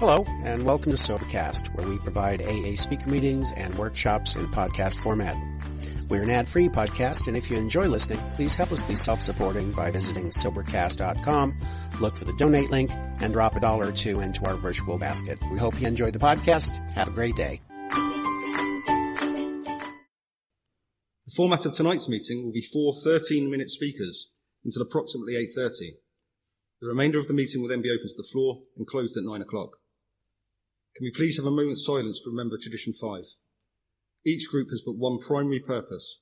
Hello, and welcome to Sobercast, where we provide AA speaker meetings and workshops in podcast format. We're an ad-free podcast, and if you enjoy listening, please help us be self-supporting by visiting Sobercast.com, look for the donate link, and drop a dollar or two into our virtual basket. We hope you enjoy the podcast. Have a great day. The format of tonight's meeting will be four 13-minute speakers until approximately 8.30. The remainder of the meeting will then be open to the floor and closed at 9 o'clock. Can we please have a moment's silence to remember Tradition 5? Each group has but one primary purpose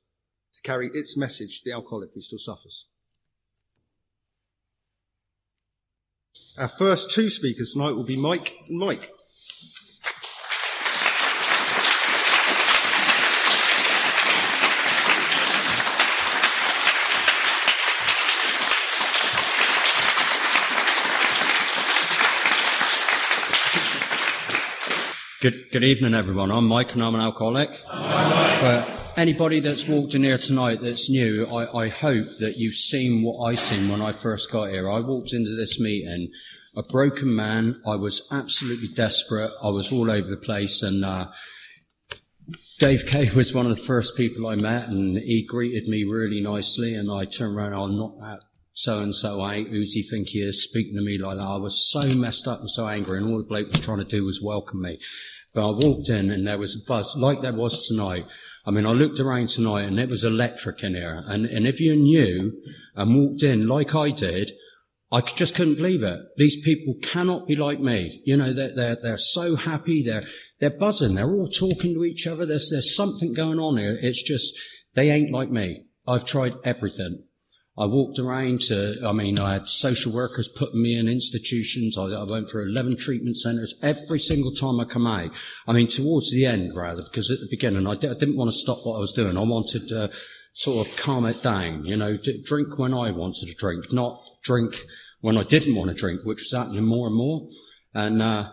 to carry its message to the alcoholic who still suffers. Our first two speakers tonight will be Mike and Mike. Good, good evening, everyone. I'm Mike and I'm an alcoholic. But anybody that's walked in here tonight that's new, I, I hope that you've seen what I seen when I first got here. I walked into this meeting a broken man. I was absolutely desperate. I was all over the place and, uh, Dave Kay was one of the first people I met and he greeted me really nicely and I turned around, I'll knock that so and so out. Who's he think he is? Speaking to me like that. I was so messed up and so angry, and all the bloke was trying to do was welcome me. But I walked in and there was a buzz like there was tonight. I mean, I looked around tonight and it was electric in here. And, and if you knew and walked in like I did, I just couldn't believe it. These people cannot be like me. You know, they're, they're, they're so happy. They're, they're buzzing. They're all talking to each other. There's, there's something going on here. It's just, they ain't like me. I've tried everything. I walked around to, I mean, I had social workers putting me in institutions. I, I, went for 11 treatment centres every single time I come out. I mean, towards the end, rather, because at the beginning I, d- I didn't want to stop what I was doing. I wanted to sort of calm it down, you know, drink when I wanted to drink, not drink when I didn't want to drink, which was happening more and more. And, uh,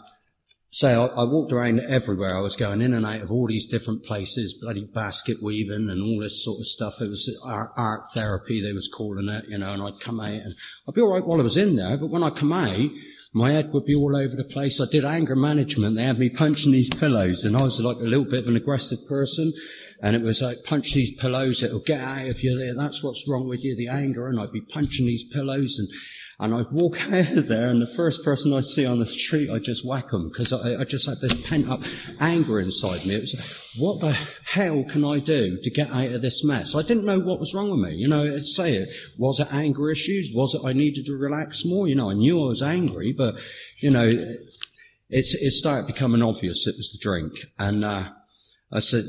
so I, I, walked around everywhere. I was going in and out of all these different places, bloody basket weaving and all this sort of stuff. It was art, art therapy, they was calling it, you know, and I'd come out and I'd be all right while I was in there, but when I come out, my head would be all over the place. I did anger management. They had me punching these pillows and I was like a little bit of an aggressive person. And it was like, punch these pillows, it'll get out of you. That's what's wrong with you, the anger. And I'd be punching these pillows and and I'd walk out of there, and the first person I see on the street, I just whack them because I, I, just had this pent up anger inside me. It was, what the hell can I do to get out of this mess? I didn't know what was wrong with me. You know, say it. Was it anger issues? Was it I needed to relax more? You know, I knew I was angry, but, you know, it started becoming obvious it was the drink. And, uh, I said,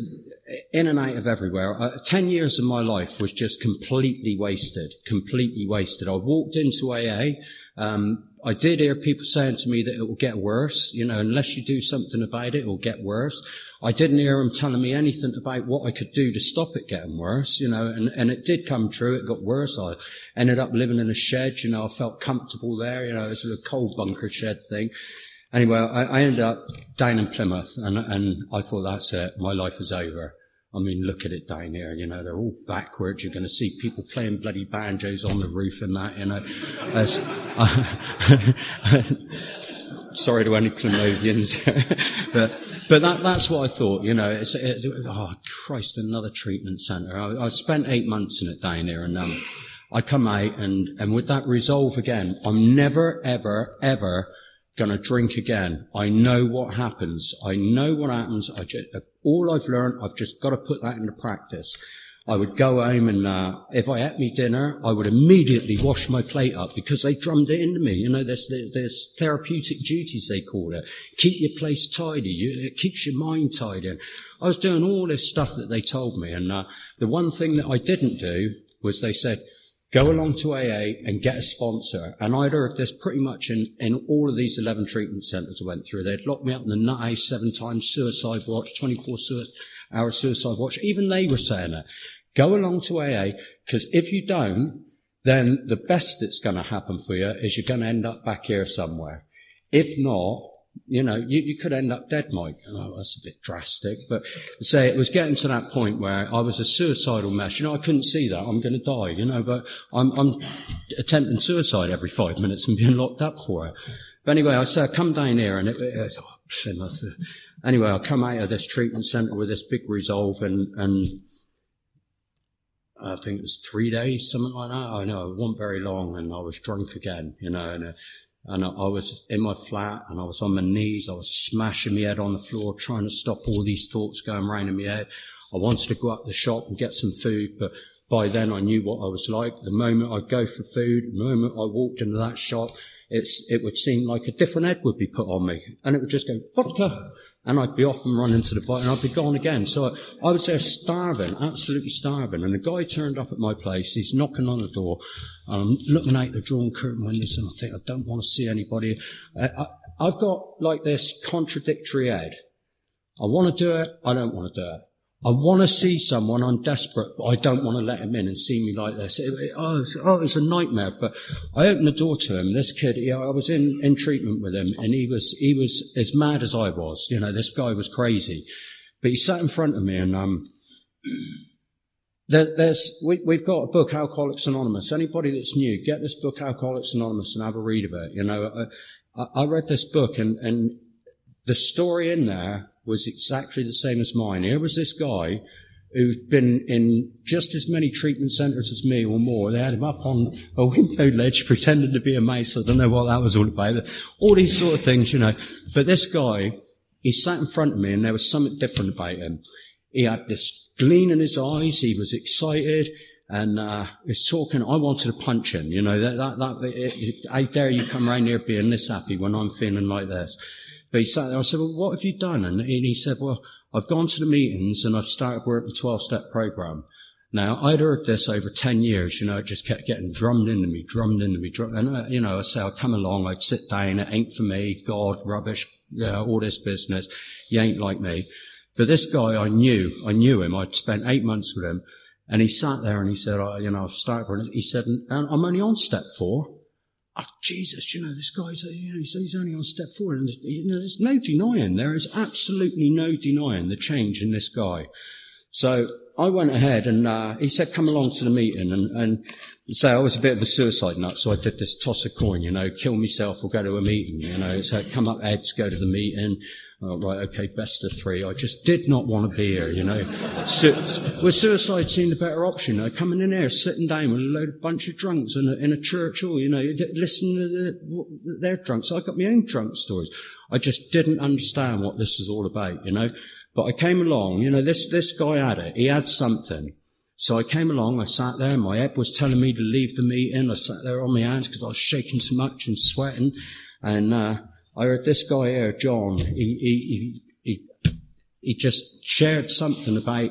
in and out of everywhere. Uh, Ten years of my life was just completely wasted, completely wasted. I walked into AA. Um, I did hear people saying to me that it will get worse. You know, unless you do something about it, it will get worse. I didn't hear them telling me anything about what I could do to stop it getting worse. You know, and, and it did come true. It got worse. I ended up living in a shed. You know, I felt comfortable there. You know, it's a coal bunker shed thing. Anyway, I, I ended up down in Plymouth and, and I thought that's it. My life is over. I mean, look at it down here, you know, they're all backwards. You're going to see people playing bloody banjos on the roof and that, you know. As, sorry to any Plymouthians, but, but that, that's what I thought, you know. It's, it, oh, Christ, another treatment centre. I, I spent eight months in it down here and, um, I come out and, and with that resolve again, I'm never, ever, ever going to drink again. I know what happens. I know what happens. I just, all I've learned, I've just got to put that into practice. I would go home and uh, if I ate me dinner, I would immediately wash my plate up because they drummed it into me. You know, there's, there's therapeutic duties they call it. Keep your place tidy. it keeps your mind tidy. I was doing all this stuff that they told me, and uh, the one thing that I didn't do was they said, go along to AA and get a sponsor. And I'd heard this pretty much in, in all of these 11 treatment centres I went through. They'd locked me up in the nut seven times, suicide watch, 24 hour suicide watch. Even they were saying it. Go along to AA, because if you don't, then the best that's going to happen for you is you're going to end up back here somewhere. If not, you know, you, you could end up dead, Mike. Oh, that's a bit drastic. But say it was getting to that point where I was a suicidal mess. You know, I couldn't see that. I'm going to die, you know, but I'm, I'm attempting suicide every five minutes and being locked up for it. But anyway, I said, come down here and it, it was, oh, anyway, I come out of this treatment centre with this big resolve and, and I think it was three days, something like that. I know it wasn't very long and I was drunk again, you know, and, uh, and I was in my flat and I was on my knees. I was smashing my head on the floor, trying to stop all these thoughts going around in my head. I wanted to go up the shop and get some food, but by then I knew what I was like. The moment I'd go for food, the moment I walked into that shop, it's, it would seem like a different head would be put on me. And it would just go, vodka. And I'd be off and run into the fight and I'd be gone again. So I, was there starving, absolutely starving. And the guy turned up at my place. He's knocking on the door. And I'm looking out the drawn curtain windows and I think, I don't want to see anybody. I, I've got like this contradictory head. I want to do it. I don't want to do it. I want to see someone. I'm desperate, but I don't want to let him in and see me like this. It, it, oh, it's, oh, it's a nightmare. But I opened the door to him. This kid, I was in, in treatment with him and he was, he was as mad as I was. You know, this guy was crazy, but he sat in front of me and, um, there, there's, we, we've got a book, Alcoholics Anonymous. Anybody that's new, get this book, Alcoholics Anonymous, and have a read of it. You know, I, I read this book and, and the story in there was exactly the same as mine. Here was this guy who'd been in just as many treatment centres as me or more. They had him up on a window ledge pretending to be a mace. I don't know what that was all about. All these sort of things, you know. But this guy, he sat in front of me and there was something different about him. He had this gleam in his eyes. He was excited and uh, was talking. I wanted to punch him. You know that that, that it, it, how dare you come around here being this happy when I'm feeling like this? But he sat there. I said, well, what have you done? And he said, well, I've gone to the meetings and I've started working the 12 step program. Now, I'd heard this over 10 years, you know, it just kept getting drummed into me, drummed into me, drummed, and, uh, you know, I say, I'd come along, I'd sit down, it ain't for me, God, rubbish, yeah, all this business, you ain't like me. But this guy, I knew, I knew him, I'd spent eight months with him, and he sat there and he said, oh, you know, I've started, he said, I'm only on step four oh, Jesus, you know, this guy's, you know, he's only on step four. And you know, there's no denying, there is absolutely no denying the change in this guy. So I went ahead and, uh, he said, come along to the meeting and, and so I was a bit of a suicide nut. So I did this toss a coin, you know, kill myself or go to a meeting, you know, so come up heads, go to the meeting. Oh, right, okay, best of three. I just did not want to be here, you know. Su- well, suicide seemed a better option. Know, coming in here, sitting down with a load of bunch of drunks in a, in a church hall, you know, listening to the, their drunks. I got my own drunk stories. I just didn't understand what this was all about, you know. But I came along, you know, this, this guy had it. He had something. So I came along, I sat there, my head was telling me to leave the meeting. I sat there on my hands because I was shaking so much and sweating. And, uh, I heard this guy here, John, he, he, he, he just shared something about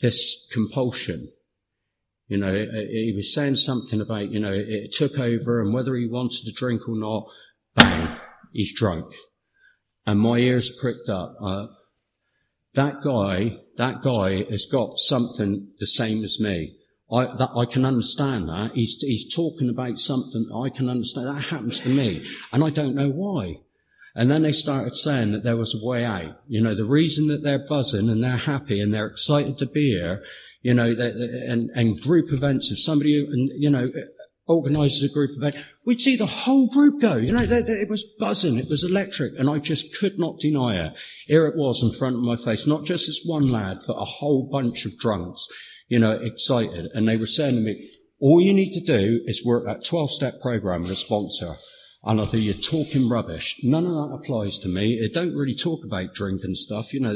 this compulsion. You know, he was saying something about, you know, it took over and whether he wanted to drink or not, bang, he's drunk. And my ears pricked up. Uh, that guy, that guy has got something the same as me. I, that, I can understand that. He's, he's talking about something I can understand. That happens to me. And I don't know why. And then they started saying that there was a way out. You know, the reason that they're buzzing and they're happy and they're excited to be here, you know, and, and group events, if somebody, you know, organizes a group event, we'd see the whole group go. You know, it was buzzing. It was electric. And I just could not deny it. Here it was in front of my face, not just this one lad, but a whole bunch of drunks, you know, excited. And they were saying to me, all you need to do is work that 12 step program with a sponsor. And I thought, you're talking rubbish. None of that applies to me. It don't really talk about drink and stuff. You know,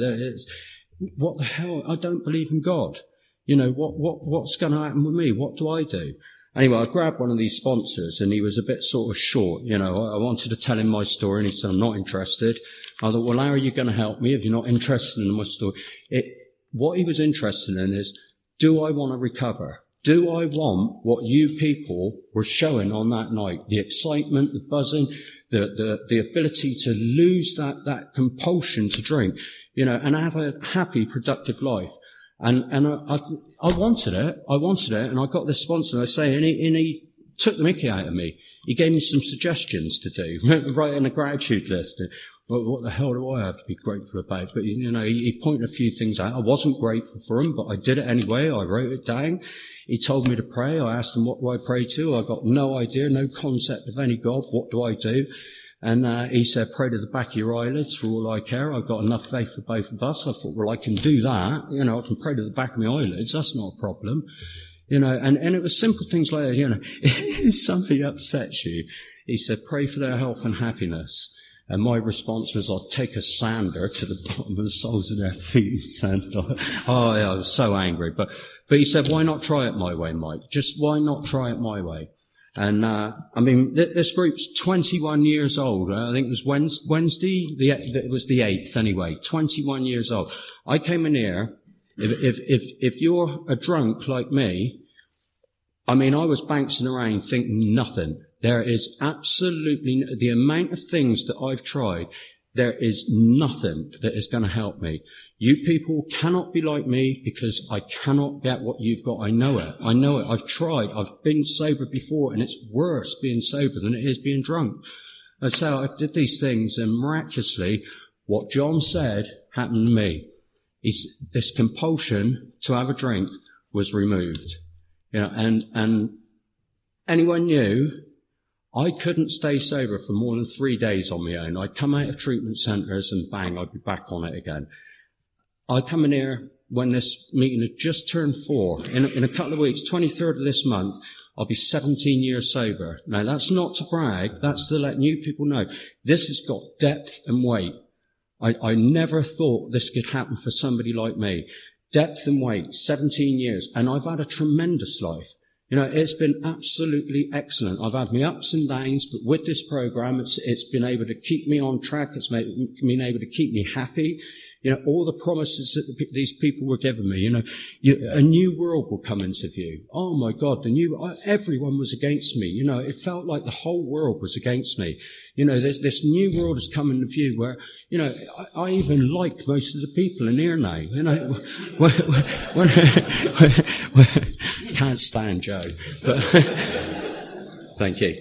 what the hell? I don't believe in God. You know, what, what, what's going to happen with me? What do I do? Anyway, I grabbed one of these sponsors and he was a bit sort of short. You know, I, I wanted to tell him my story and he said, I'm not interested. I thought, well, how are you going to help me if you're not interested in my story? It, what he was interested in is, do I want to recover? Do I want what you people were showing on that night? The excitement, the buzzing, the, the, the ability to lose that, that compulsion to drink, you know, and have a happy, productive life. And, and I, I, I wanted it. I wanted it. And I got this sponsor, I say, and he, and he took the mickey out of me. He gave me some suggestions to do, in a gratitude list well, what the hell do I have to be grateful about? But, you know, he, he pointed a few things out. I wasn't grateful for him, but I did it anyway. I wrote it down. He told me to pray. I asked him, what do I pray to? I got no idea, no concept of any God. What do I do? And uh, he said, pray to the back of your eyelids for all I care. I've got enough faith for both of us. I thought, well, I can do that. You know, I can pray to the back of my eyelids. That's not a problem. You know, and, and it was simple things like. You know, if somebody upsets you, he said, pray for their health and happiness. And my response was, I'll take a sander to the bottom of the soles of their feet. And oh, yeah, I was so angry. But, but he said, why not try it my way, Mike? Just why not try it my way? And, uh, I mean, th- this group's 21 years old. I think it was Wednesday, the, it was the 8th anyway, 21 years old. I came in here, if, if, if, if you're a drunk like me, I mean, I was bouncing around thinking nothing. There is absolutely, the amount of things that I've tried, there is nothing that is going to help me. You people cannot be like me because I cannot get what you've got. I know it. I know it. I've tried. I've been sober before and it's worse being sober than it is being drunk. And so I did these things and miraculously what John said happened to me. Is this compulsion to have a drink was removed. You know, and, and anyone knew I couldn't stay sober for more than three days on my own. I'd come out of treatment centres and bang, I'd be back on it again. I come in here when this meeting had just turned four. In, in a couple of weeks, 23rd of this month, I'll be 17 years sober. Now that's not to brag, that's to let new people know. This has got depth and weight. I, I never thought this could happen for somebody like me. Depth and weight, 17 years, and I've had a tremendous life. You know, it's been absolutely excellent. I've had my ups and downs, but with this program, it's, it's been able to keep me on track. It's made, been able to keep me happy. You know, all the promises that the, these people were giving me, you know, you, a new world will come into view. Oh my God, the new, uh, everyone was against me. You know, it felt like the whole world was against me. You know, there's this new world has come into view where, you know, I, I even like most of the people in here now. You know, when, when, when, can't stand Joe, but thank you.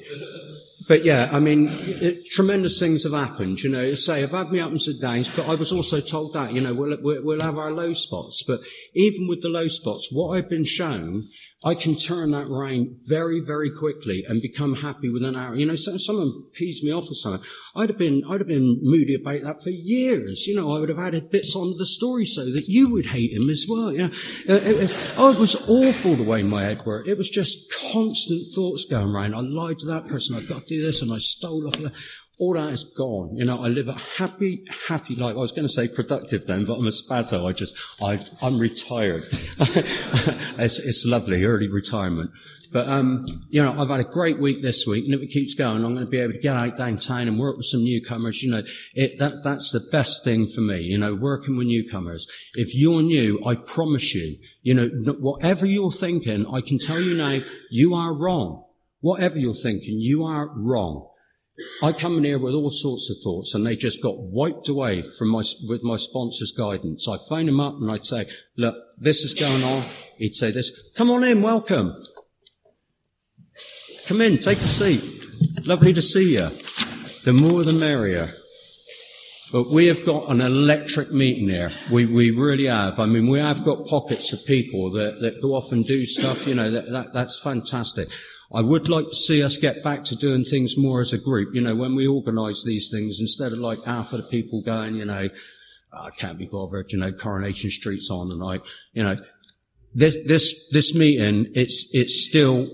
But yeah, I mean, it, tremendous things have happened. You know, say I've had my ups and downs, but I was also told that you know we'll, we'll have our low spots. But even with the low spots, what I've been shown I can turn that around very, very quickly and become happy within an hour. You know, so someone pees me off or something. I'd have been, I'd have been moody about that for years. You know, I would have added bits onto the story so that you would hate him as well. You know, uh, it, was, oh, it was awful the way my head worked. It was just constant thoughts going around. I lied to that person. I've got to do this and I stole off of that all that is gone. You know, I live a happy, happy life. I was going to say productive then, but I'm a spazzo. I just, I, I'm retired. it's, it's lovely, early retirement. But, um, you know, I've had a great week this week, and if it keeps going, I'm going to be able to get out downtown and work with some newcomers. You know, it, that, that's the best thing for me, you know, working with newcomers. If you're new, I promise you, you know, whatever you're thinking, I can tell you now, you are wrong. Whatever you're thinking, you are wrong. I come in here with all sorts of thoughts and they just got wiped away from my, with my sponsor's guidance. I phone him up and I'd say, look, this is going on. He'd say this, come on in, welcome. Come in, take a seat. Lovely to see you. The more the merrier. But we have got an electric meeting here. We, we really have. I mean, we have got pockets of people that, that go off and do stuff, you know, that, that, that's fantastic. I would like to see us get back to doing things more as a group. You know, when we organise these things, instead of like half of the people going, you know, oh, I can't be bothered, you know, Coronation Street's on tonight. You know, this, this, this meeting, it's, it's still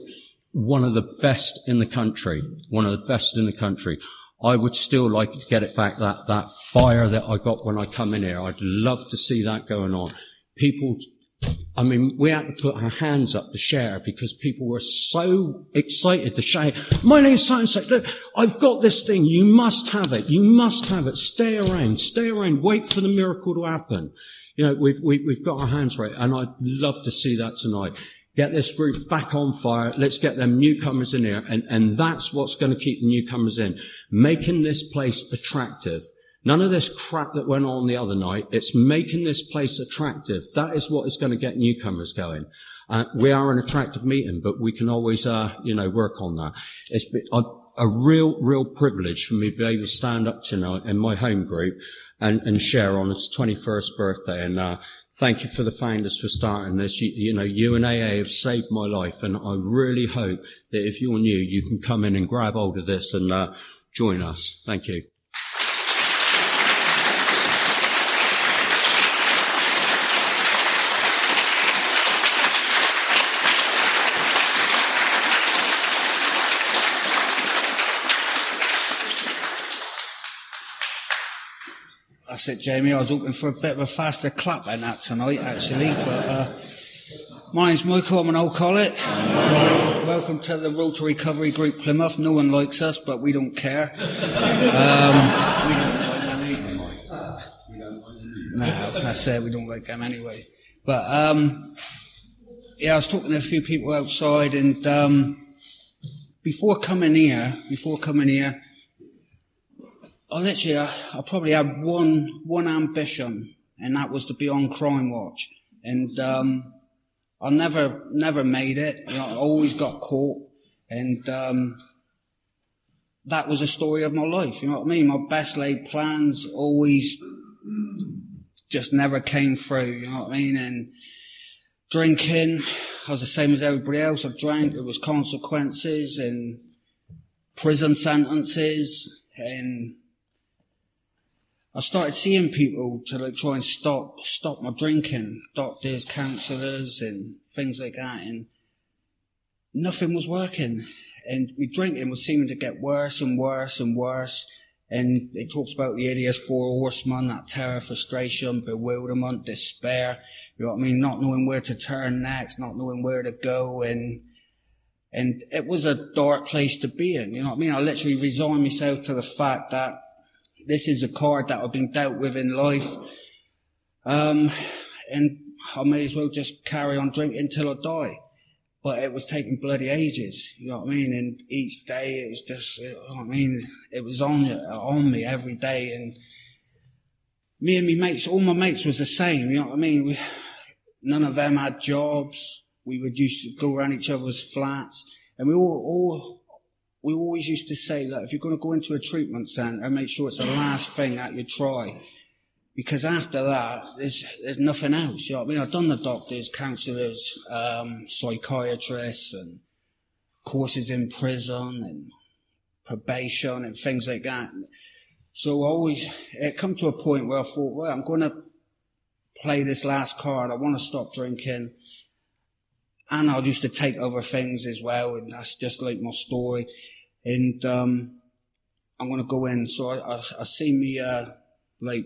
one of the best in the country. One of the best in the country. I would still like to get it back, that, that fire that I got when I come in here. I'd love to see that going on. People I mean, we had to put our hands up to share because people were so excited to share. My name's so and so. Look, I've got this thing. You must have it. You must have it. Stay around. Stay around. Wait for the miracle to happen. You know, we've, we, have we have got our hands right. And I'd love to see that tonight. Get this group back on fire. Let's get them newcomers in here. And, and that's what's going to keep the newcomers in. Making this place attractive. None of this crap that went on the other night. It's making this place attractive. That is what is going to get newcomers going. Uh, we are an attractive meeting, but we can always, uh, you know, work on that. It's been a, a, real, real privilege for me to be able to stand up tonight in my home group and, and share on its 21st birthday. And uh, thank you for the founders for starting this. You, you, know, you and AA have saved my life, and I really hope that if you're new, you can come in and grab hold of this and uh, join us. Thank you. That's it, Jamie. I was hoping for a bit of a faster clap than that tonight, actually. But uh, my name's Michael. I'm an old alcoholic. Welcome to the to Recovery Group Plymouth. No one likes us, but we don't care. Um, no, that's it. We don't like them anyway. But um, yeah, I was talking to a few people outside, and um, before coming here, before coming here, I literally, I, I probably had one one ambition, and that was to be on Crime Watch. And um, I never never made it. You know, I always got caught, and um, that was the story of my life. You know what I mean? My best laid plans always just never came through. You know what I mean? And drinking, I was the same as everybody else. I drank. It was consequences and prison sentences and I started seeing people to like try and stop stop my drinking, doctors, counsellors, and things like that, and nothing was working. And my drinking was seeming to get worse and worse and worse. And it talks about the idiots four horsemen, that terror, frustration, bewilderment, despair. You know what I mean? Not knowing where to turn next, not knowing where to go, and and it was a dark place to be in. You know what I mean? I literally resigned myself to the fact that this is a card that I've been dealt with in life. Um, and I may as well just carry on drinking until I die. But it was taking bloody ages, you know what I mean? And each day it was just, you know I mean? It was on, on me every day. And me and my mates, all my mates was the same, you know what I mean? We, none of them had jobs. We would used to go around each other's flats. And we all, all we always used to say that if you're going to go into a treatment centre, make sure it's the last thing that you try. Because after that, there's, there's nothing else. You know I mean? I've done the doctors, counsellors, um, psychiatrists and courses in prison and probation and things like that. So I always, it come to a point where I thought, well, I'm going to play this last card. I want to stop drinking. And I used to take other things as well. And that's just like my story and um, I'm to go in. So I, I, I see me uh, like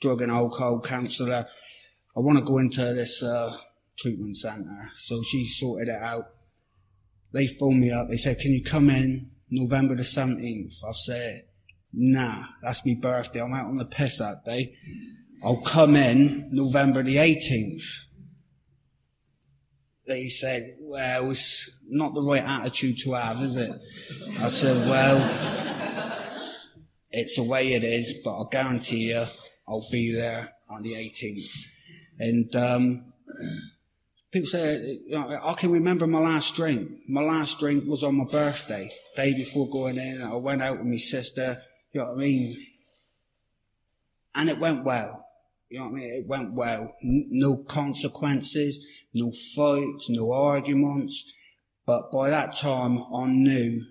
drug and alcohol counsellor. I want to go into this uh, treatment centre. So she sorted it out. They phoned me up. They said, "Can you come in November the 17th?" I said, "Nah, that's my birthday. I'm out on the piss that day. I'll come in November the 18th." They said, well, it's not the right attitude to have, is it? I said, well, it's the way it is, but I guarantee you I'll be there on the 18th. And, um, people say, I can remember my last drink. My last drink was on my birthday, day before going in. I went out with my sister, you know what I mean? And it went well. You know what I mean? It went well. No consequences, no fights, no arguments. But by that time, I knew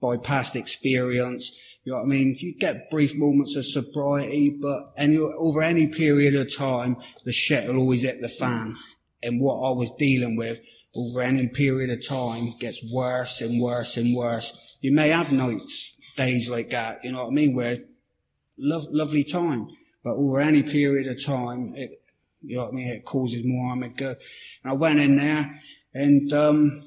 by past experience, you know what I mean? You get brief moments of sobriety, but any, over any period of time, the shit will always hit the fan. And what I was dealing with over any period of time gets worse and worse and worse. You may have nights, days like that, you know what I mean, where love, lovely time. But over any period of time, it, you know what I mean, it causes more harm than good. And I went in there and, um,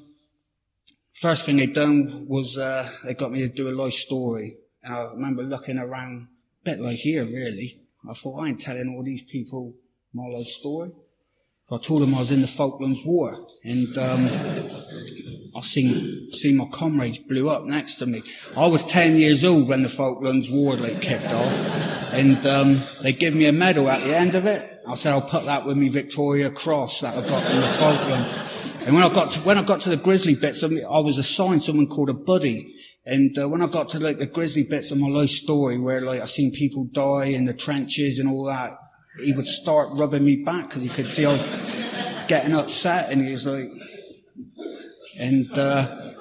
first thing they done was, uh, they got me to do a life story. And I remember looking around, a bit like here really. I thought, I ain't telling all these people my life story. I told them I was in the Falklands War, and um, I seen seen my comrades blew up next to me. I was ten years old when the Falklands War like kicked off, and um, they gave me a medal at the end of it. I said I'll put that with me Victoria Cross that I got from the Falklands. And when I got to, when I got to the grizzly bits, I was assigned someone called a buddy. And uh, when I got to like the grizzly bits of my life story, where like I seen people die in the trenches and all that, he would start rubbing me back because he could see I was getting upset, and he was like, and uh,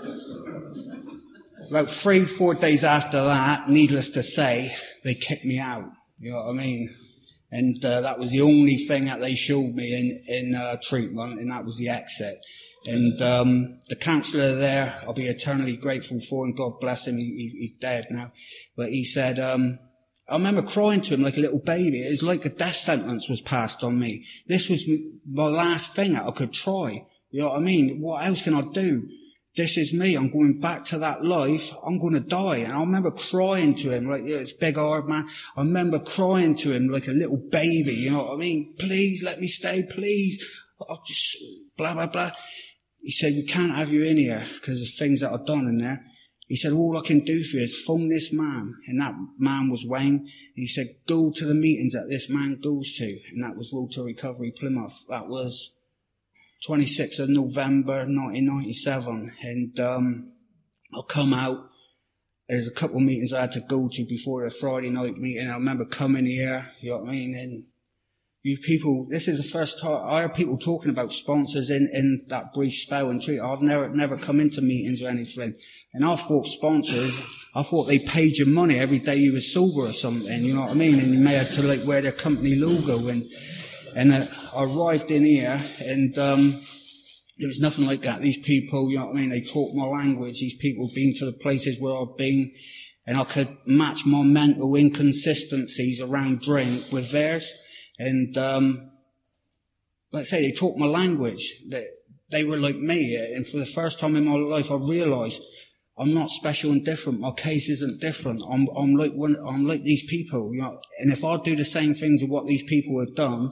about three, four days after that, needless to say, they kicked me out. You know what I mean? And uh, that was the only thing that they showed me in in uh, treatment, and that was the exit. And um, the counsellor there, I'll be eternally grateful for, and God bless him. He, he's dead now, but he said, um, I remember crying to him like a little baby. It was like a death sentence was passed on me. This was my last thing that I could try. You know what I mean? What else can I do? This is me. I'm going back to that life. I'm going to die. And I remember crying to him like, it's big hard man. I remember crying to him like a little baby. You know what I mean? Please let me stay. Please. I'll just blah, blah, blah. He said, we can't have you in here because of things that I've done in there. He said, all I can do for you is phone this man. And that man was Wayne. And he said, go to the meetings that this man goes to. And that was Road to Recovery Plymouth. That was 26th of November 1997. And, um, I'll come out. There's a couple of meetings I had to go to before the Friday night meeting. I remember coming here, you know what I mean? And you people, this is the first time I heard people talking about sponsors in, in that brief spell and treat. I've never, never come into meetings or anything. And I thought sponsors, I thought they paid you money every day you were sober or something, you know what I mean? And you may have to like wear their company logo and, and uh, I arrived in here and, um, there was nothing like that. These people, you know what I mean? They talk my language. These people been to the places where I've been and I could match my mental inconsistencies around drink with theirs. And, um, like I say, they taught my language. They, they were like me. And for the first time in my life, I realized I'm not special and different. My case isn't different. I'm, I'm like one, I'm like these people, you know, and if I do the same things as what these people have done,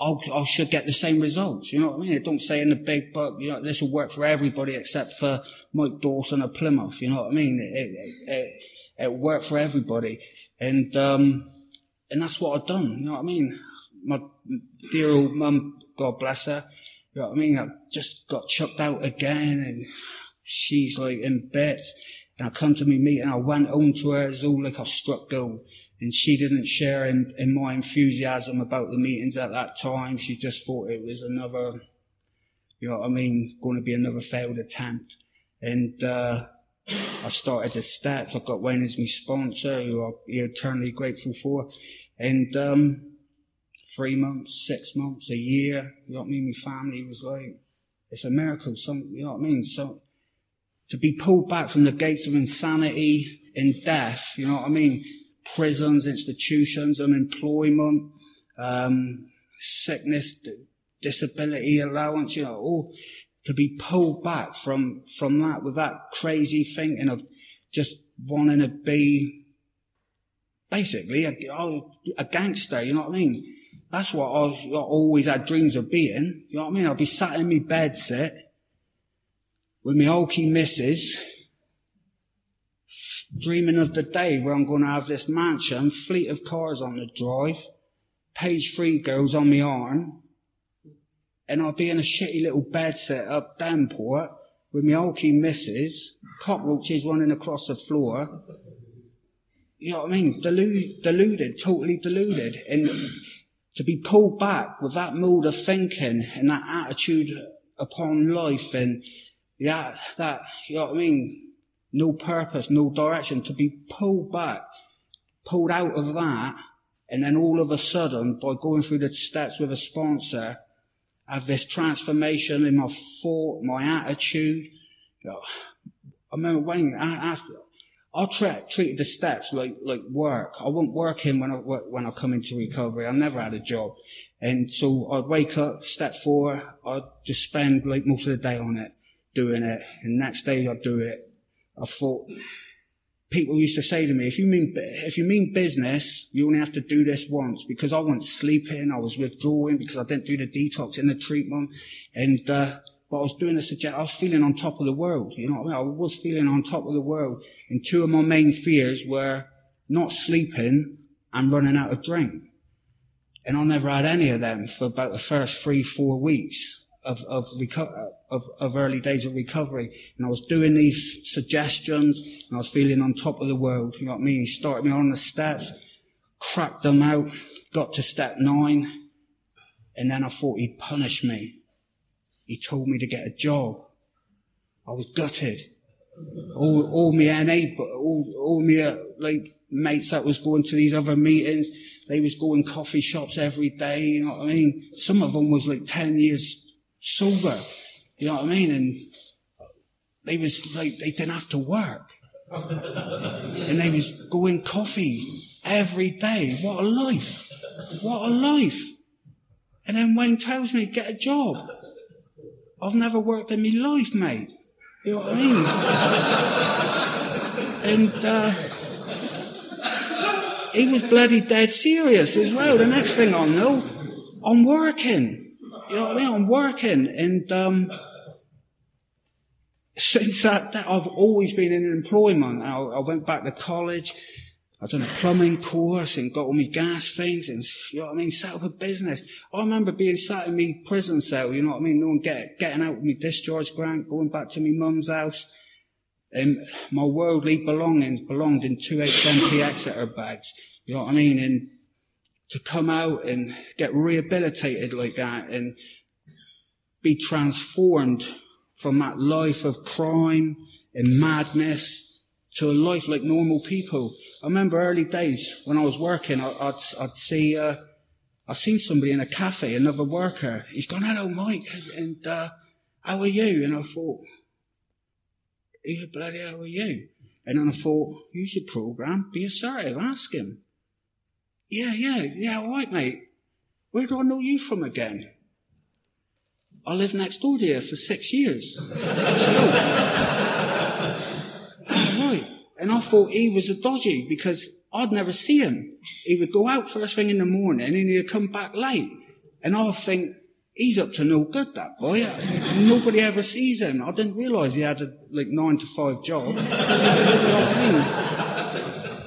I'll, I should get the same results. You know what I mean? It don't say in the big book, you know, this will work for everybody except for Mike Dawson of Plymouth. You know what I mean? It, it, it, it worked for everybody. And, um, and that's what I've done. You know what I mean? My dear old mum, God bless her. You know what I mean? I just got chucked out again and she's like in bits. And I come to me meeting, I went home to her, it's all like I struck gold. And she didn't share in, in my enthusiasm about the meetings at that time. She just thought it was another, you know what I mean, going to be another failed attempt. And, uh, I started the steps. I got Wayne as my sponsor, who I'm eternally grateful for. And um, three months, six months, a year, you know what I mean? My family was like, it's a miracle. Some, you know what I mean? So to be pulled back from the gates of insanity and death, you know what I mean? Prisons, institutions, unemployment, um, sickness, disability allowance, you know, all to be pulled back from, from that with that crazy thinking of just wanting to be basically a, oh, a gangster, you know what I mean? That's what I, I, always had dreams of being. You know what I mean? I'd be sat in my bed sit with my oaky missus, dreaming of the day where I'm going to have this mansion, fleet of cars on the drive, page three girls on my arm, and I'll be in a shitty little bed set up Devonport with my oaky missus, cockroaches running across the floor, you know what I mean? Deluded, deluded, totally deluded. And to be pulled back with that mode of thinking and that attitude upon life and yeah, that, you know what I mean? No purpose, no direction. To be pulled back, pulled out of that, and then all of a sudden, by going through the steps with a sponsor, have this transformation in my thought, my attitude. You know, I remember when I asked, I treat, treated the steps like, like work. I wasn't working when I, when I come into recovery. I never had a job. And so I'd wake up, step four, I'd just spend like most of the day on it, doing it. And next day I'd do it. I thought, people used to say to me, if you mean, if you mean business, you only have to do this once because I wasn't sleeping. I was withdrawing because I didn't do the detox in the treatment. And, uh, but I was doing a suggest, I was feeling on top of the world. You know what I mean? I was feeling on top of the world. And two of my main fears were not sleeping and running out of drink. And I never had any of them for about the first three, four weeks of, of, reco- of, of early days of recovery. And I was doing these suggestions and I was feeling on top of the world. You know what I mean? He started me on the steps, cracked them out, got to step nine, and then I thought he'd punish me. He told me to get a job. I was gutted. All, all me NA, all, all me, uh, like, mates that was going to these other meetings, they was going coffee shops every day, you know what I mean? Some of them was like 10 years sober, you know what I mean? And they was like, they didn't have to work. and they was going coffee every day. What a life. What a life. And then Wayne tells me, get a job. I've never worked in my life, mate. You know what I mean? and, uh, he was bloody dead serious as well. The next thing I know, I'm working. You know what I mean? I'm working. And, um, since that, that, I've always been in employment. I, I went back to college. I done a plumbing course and got all my gas things and, you know what I mean, set up a business. I remember being sat in my prison cell, you know what I mean, no one get, getting out with my discharge grant, going back to my mum's house. And my worldly belongings belonged in two HMP Exeter bags, you know what I mean? And to come out and get rehabilitated like that and be transformed from that life of crime and madness to a life like normal people. I remember early days when I was working, I'd, I'd see, uh, I seen somebody in a cafe, another worker. He's gone, hello, Mike, and, uh, how are you? And I thought, who bloody how are you? And then I thought, use your program, be assertive, ask him. Yeah, yeah, yeah, all right, mate. Where do I know you from again? I lived next door to you for six years. And I thought he was a dodgy because I'd never see him. He would go out first thing in the morning and he'd come back late. And I think, he's up to no good, that boy. Nobody ever sees him. I didn't realise he had a like nine to five job.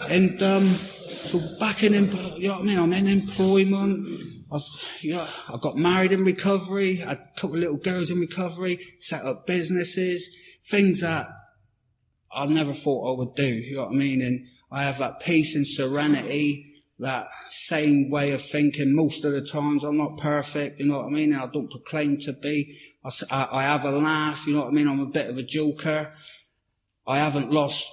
And um, so back in, you know what I mean? I'm in employment. I, was, yeah, I got married in recovery, I had a couple of little girls in recovery, set up businesses, things that I never thought I would do, you know what I mean? And I have that peace and serenity, that same way of thinking most of the times. I'm not perfect, you know what I mean? And I don't proclaim to be. I, I have a laugh, you know what I mean? I'm a bit of a joker. I haven't lost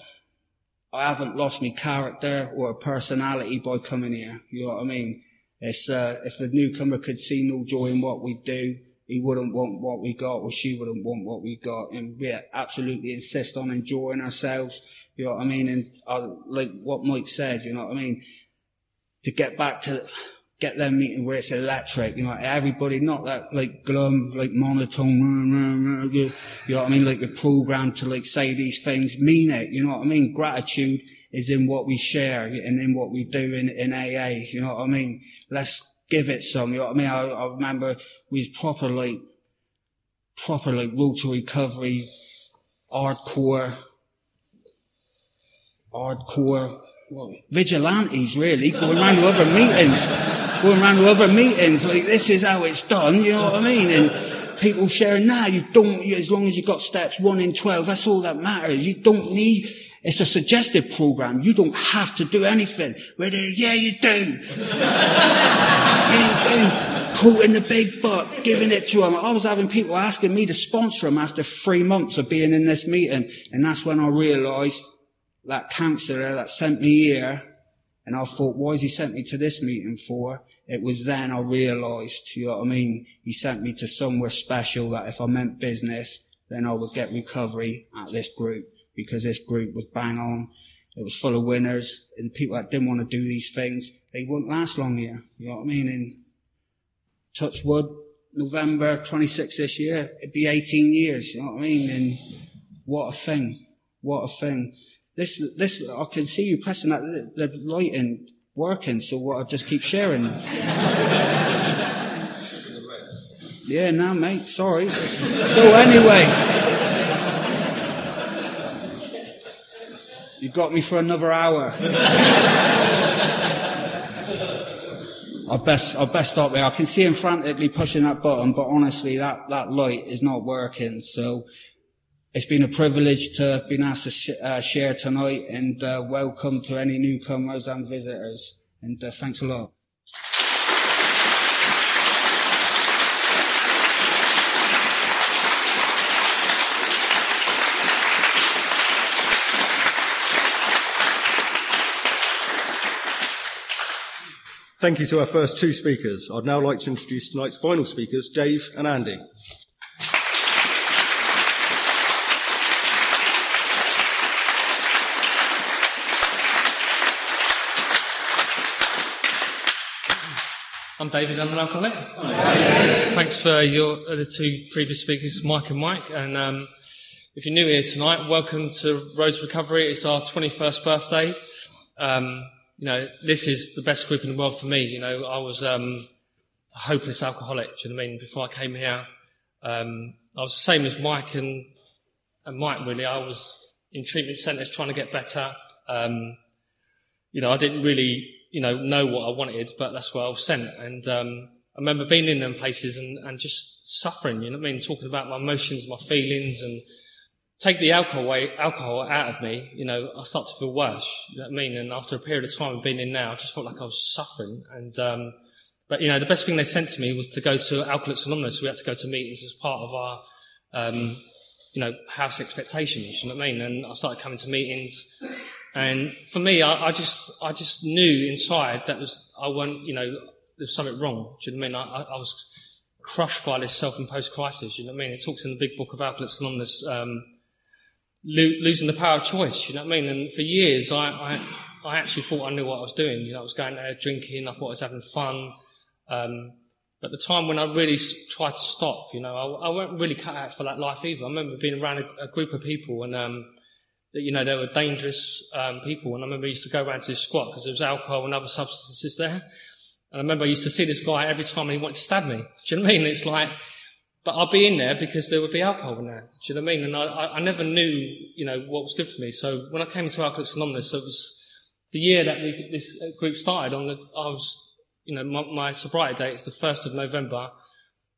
I haven't lost my character or personality by coming here. You know what I mean? It's, uh, if a newcomer could see no joy in what we do, he wouldn't want what we got or she wouldn't want what we got. And we absolutely insist on enjoying ourselves. You know what I mean? And uh, like what Mike said, you know what I mean? To get back to, get them meeting where it's electric, you know, everybody, not that like glum, like monotone, you know what I mean? Like the program to like say these things, mean it, you know what I mean? Gratitude is in what we share and in what we do in, in AA. You know what I mean? Let's give it some. You know what I mean? I, I remember we properly like, proper road recovery, hardcore, hardcore, well, vigilantes really, going around to other meetings, going around to other meetings like this is how it's done. You know what I mean? And people sharing, nah, you don't, as long as you got steps one in 12, that's all that matters. You don't need, it's a suggested program. You don't have to do anything. Yeah, you do. you do. Quoting the big book, giving it to them. I was having people asking me to sponsor them after three months of being in this meeting. And that's when I realized that counsellor that sent me here, and I thought, why has he sent me to this meeting for? It was then I realised, you know what I mean? He sent me to somewhere special that if I meant business, then I would get recovery at this group because this group was bang on. It was full of winners and people that didn't want to do these things, they wouldn't last long here. You know what I mean? And touch wood, November 26th this year, it'd be 18 years. You know what I mean? And what a thing. What a thing. This, this, I can see you pressing that, the, lighting working, so what, I'll just keep sharing. yeah, no, mate, sorry. So anyway. You got me for another hour. I best, I best stop there. I can see him frantically pushing that button, but honestly, that, that light is not working. So it's been a privilege to have been asked to sh- uh, share tonight and uh, welcome to any newcomers and visitors. And uh, thanks a lot. Thank you to our first two speakers. I'd now like to introduce tonight's final speakers, Dave and Andy. I'm David. I'm an alcoholic. Thanks for your uh, the two previous speakers, Mike and Mike. And um, if you're new here tonight, welcome to Rose Recovery. It's our 21st birthday. Um, you know, this is the best group in the world for me. You know, I was um, a hopeless alcoholic. Do you know what I mean? Before I came here, um, I was the same as Mike and, and Mike. Really, I was in treatment centres trying to get better. Um, you know, I didn't really, you know, know what I wanted, but that's where I was sent. And um, I remember being in them places and, and just suffering. You know what I mean? Talking about my emotions, my feelings, and take the alcohol away, alcohol out of me, you know, I start to feel worse. You know what I mean? And after a period of time of being in now, I just felt like I was suffering. And, um, but you know, the best thing they sent to me was to go to Alcoholics Anonymous. We had to go to meetings as part of our, um, you know, house expectations. You know what I mean? And I started coming to meetings. And for me, I, I just, I just knew inside that was, I wasn't, you know, there's something wrong. Do you know what I mean? I, I was crushed by this self-imposed crisis. You know what I mean? It talks in the big book of Alcoholics Anonymous, um, lo- losing the power of choice. You know what I mean? And for years, I, I, I actually thought I knew what I was doing. You know, I was going there drinking. I thought I was having fun. Um, but the time when I really tried to stop, you know, I, I wasn't really cut out for that life either. I remember being around a, a group of people and, um, that, you know, they were dangerous, um, people. And I remember I used to go around to this squat because there was alcohol and other substances there. And I remember I used to see this guy every time he wanted to stab me. Do you know what I mean? It's like, but I'd be in there because there would be alcohol in there. Do you know what I mean? And I, I, I never knew, you know, what was good for me. So when I came into Alcoholics Anonymous, it was the year that we, this group started. On the, I was, you know, my, my sobriety date is the first of November,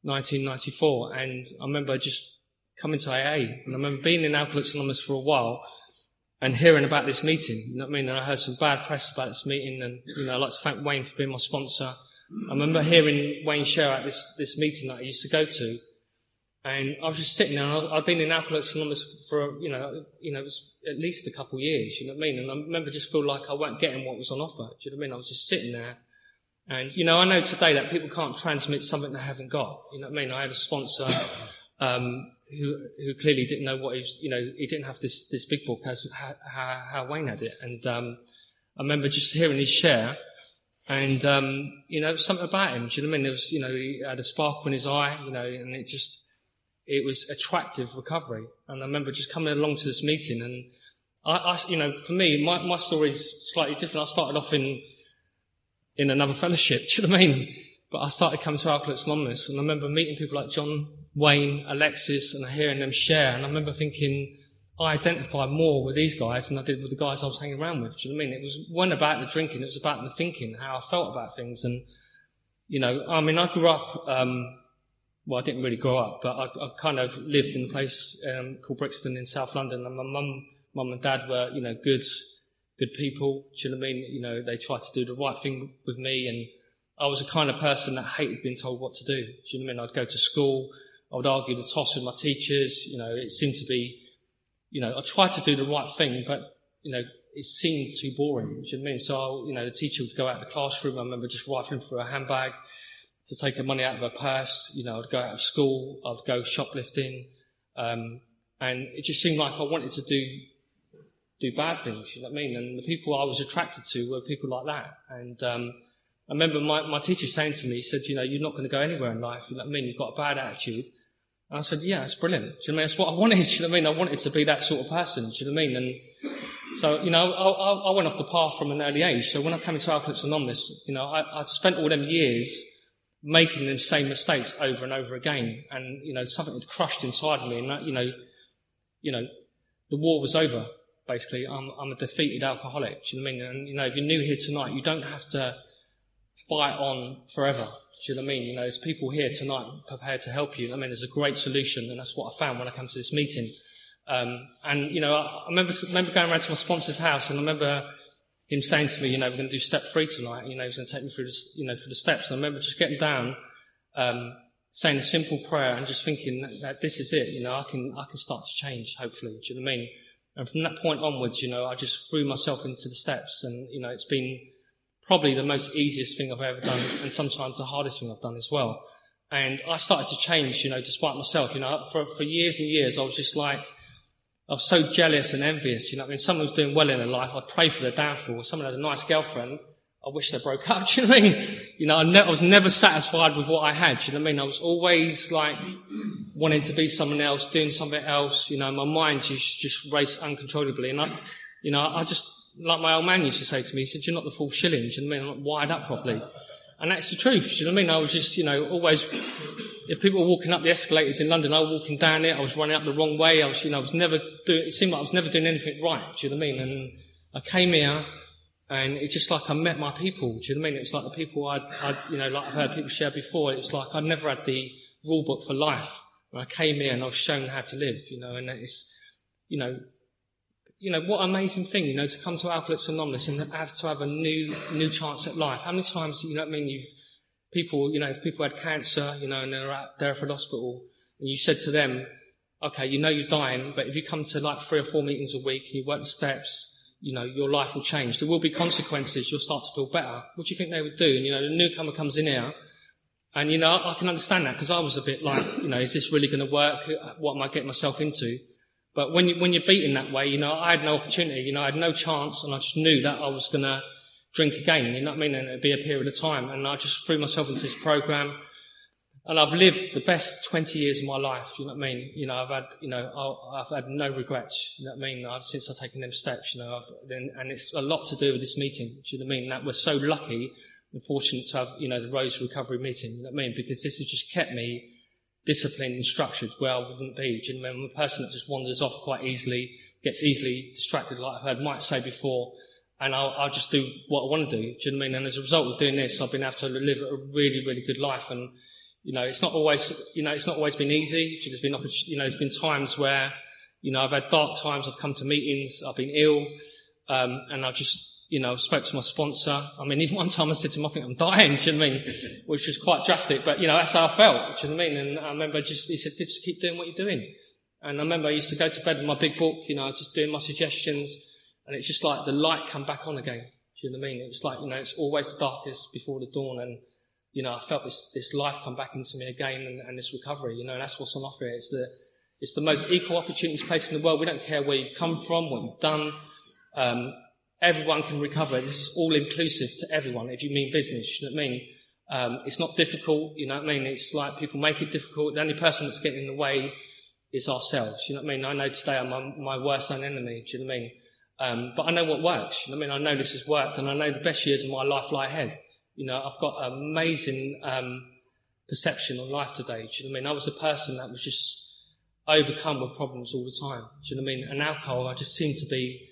1994, and I remember just coming to AA, and I remember being in Alcoholics Anonymous for a while, and hearing about this meeting. You know what I mean? And I heard some bad press about this meeting, and you know, I'd like to thank Wayne for being my sponsor. I remember hearing Wayne share at this this meeting that I used to go to, and I was just sitting there, and I'd been in Alcoholics Anonymous for, you know, you know, it was at least a couple of years, you know what I mean? And I remember just feel like I weren't getting what was on offer, do you know what I mean? I was just sitting there. And, you know, I know today that people can't transmit something they haven't got, you know what I mean? I had a sponsor, um, who, who clearly didn't know what he was, you know, he didn't have this, this big book as how, how Wayne had it. And, um, I remember just hearing his share, and, um, you know, something about him, do you know what I mean? There was, you know, he had a sparkle in his eye, you know, and it just, it was attractive recovery. And I remember just coming along to this meeting and I, I you know, for me, my, my story is slightly different. I started off in, in another fellowship, do you know what I mean? But I started coming to Alcoholics Anonymous and I remember meeting people like John, Wayne, Alexis and hearing them share. And I remember thinking, I identified more with these guys than I did with the guys I was hanging around with. Do you know what I mean? It was one about the drinking, it was about the thinking, how I felt about things. And, you know, I mean, I grew up, um, well, I didn't really grow up, but I, I kind of lived in a place um, called Brixton in South London, and my mum, mum and dad were, you know, good, good people. Do you know what I mean? You know, they tried to do the right thing with me, and I was the kind of person that hated being told what to do. Do you know what I mean? I'd go to school, I would argue the toss with my teachers. You know, it seemed to be, you know, I tried to do the right thing, but you know, it seemed too boring. Do you know what I mean? So, I, you know, the teacher would go out of the classroom. I remember just rifling through a handbag to take the money out of her purse. You know, I'd go out of school, I'd go shoplifting, um, and it just seemed like I wanted to do do bad things. You know what I mean? And the people I was attracted to were people like that. And um, I remember my, my teacher saying to me, he said, "You know, you're not going to go anywhere in life. You know what I mean? You've got a bad attitude." And I said, "Yeah, it's brilliant. Do you know what I mean? That's what I wanted. Do you know what I mean? I wanted to be that sort of person. Do you know what I mean?" And so, you know, I, I went off the path from an early age. So when I came into Alcoholics Anonymous, you know, I, I'd spent all them years making the same mistakes over and over again. And, you know, something had crushed inside of me and you know, you know, the war was over, basically. I'm, I'm a defeated alcoholic. Do you know what I mean? And, you know, if you're new here tonight, you don't have to fight on forever. Do you know what I mean? You know, there's people here tonight prepared to help you. I mean, there's a great solution, and that's what I found when I came to this meeting. Um, and, you know, I, I remember, remember going around to my sponsor's house, and I remember him saying to me, you know, we're going to do step three tonight. You know, he's going to take me through the, you know, through the steps. And I remember just getting down, um, saying a simple prayer and just thinking that, that, this is it. You know, I can, I can start to change, hopefully. Do you know what I mean? And from that point onwards, you know, I just threw myself into the steps and, you know, it's been probably the most easiest thing I've ever done and sometimes the hardest thing I've done as well. And I started to change, you know, despite myself, you know, for, for years and years I was just like, I was so jealous and envious, you know, I mean, someone was doing well in their life, I'd pray for their downfall. Someone had a nice girlfriend, I wish they broke up, do you know what I mean? You know, I, ne- I was never satisfied with what I had, do you know what I mean? I was always like wanting to be someone else, doing something else, you know, my mind just, just raced uncontrollably. And I, you know, I just, like my old man used to say to me, he said, you're not the full shilling, do you know what I mean? I'm not wired up properly. And that's the truth, you know what I mean? I was just, you know, always, if people were walking up the escalators in London, I was walking down it, I was running up the wrong way, I was, you know, I was never doing, it seemed like I was never doing anything right, do you know what I mean? And I came here, and it's just like I met my people, do you know what I mean? It's like the people I'd, I'd, you know, like I've heard people share before, it's like I'd never had the rule book for life. And I came here and I was shown how to live, you know, and it's, you know, you know, what amazing thing, you know, to come to Alcoholics Anonymous and have to have a new, new chance at life. How many times, you know what I mean, you've, people, you know, if people had cancer, you know, and they're at Derriford Hospital, and you said to them, okay, you know you're dying, but if you come to like three or four meetings a week, and you work the steps, you know, your life will change. There will be consequences. You'll start to feel better. What do you think they would do? And, you know, the newcomer comes in here, and, you know, I can understand that because I was a bit like, you know, is this really going to work? What am I getting myself into? But when, you, when you're beaten that way, you know, I had no opportunity, you know, I had no chance, and I just knew that I was going to drink again, you know what I mean? And it'd be a period of time. And I just threw myself into this program. And I've lived the best 20 years of my life, you know what I mean? You know, I've had, you know, I've had no regrets, you know what I mean? I've, since I've taken them steps, you know, and it's a lot to do with this meeting, do you know what I mean? That we're so lucky and fortunate to have, you know, the Rose Recovery meeting, you know what I mean? Because this has just kept me disciplined and structured well I wouldn't be. Do you know, a person that just wanders off quite easily, gets easily distracted, like I've heard Mike say before, and I'll, I'll, just do what I want to do. Do you know what I mean? And as a result of doing this, I've been able to live a really, really good life. And you know, it's not always, you know, it's not always been easy. There's been, you know, there's been times where, you know, I've had dark times. I've come to meetings. I've been ill, um, and I've just you know, spoke to my sponsor. I mean, even one time I said to him, I think I'm dying, do you know what I mean? Which was quite drastic, but you know, that's how I felt, do you know what I mean? And I remember just, he said, just keep doing what you're doing. And I remember I used to go to bed with my big book, you know, just doing my suggestions, and it's just like the light come back on again, do you know what I mean? It was like, you know, it's always the darkest before the dawn, and, you know, I felt this, this life come back into me again, and, and this recovery, you know, and that's what's on offer here. It's the, it's the most equal opportunities place in the world. We don't care where you've come from, what you've done, um, everyone can recover. This is all inclusive to everyone. If you mean business, you know what I mean? Um, it's not difficult, you know what I mean? It's like people make it difficult. The only person that's getting in the way is ourselves. You know what I mean? I know today I'm my, my worst enemy. Do you know what I mean? Um, but I know what works. You know what I mean? I know this has worked, and I know the best years of my life lie ahead. You know, I've got amazing um, perception on life today. Do you know what I mean? I was a person that was just overcome with problems all the time. Do you know what I mean? And alcohol, I just seemed to be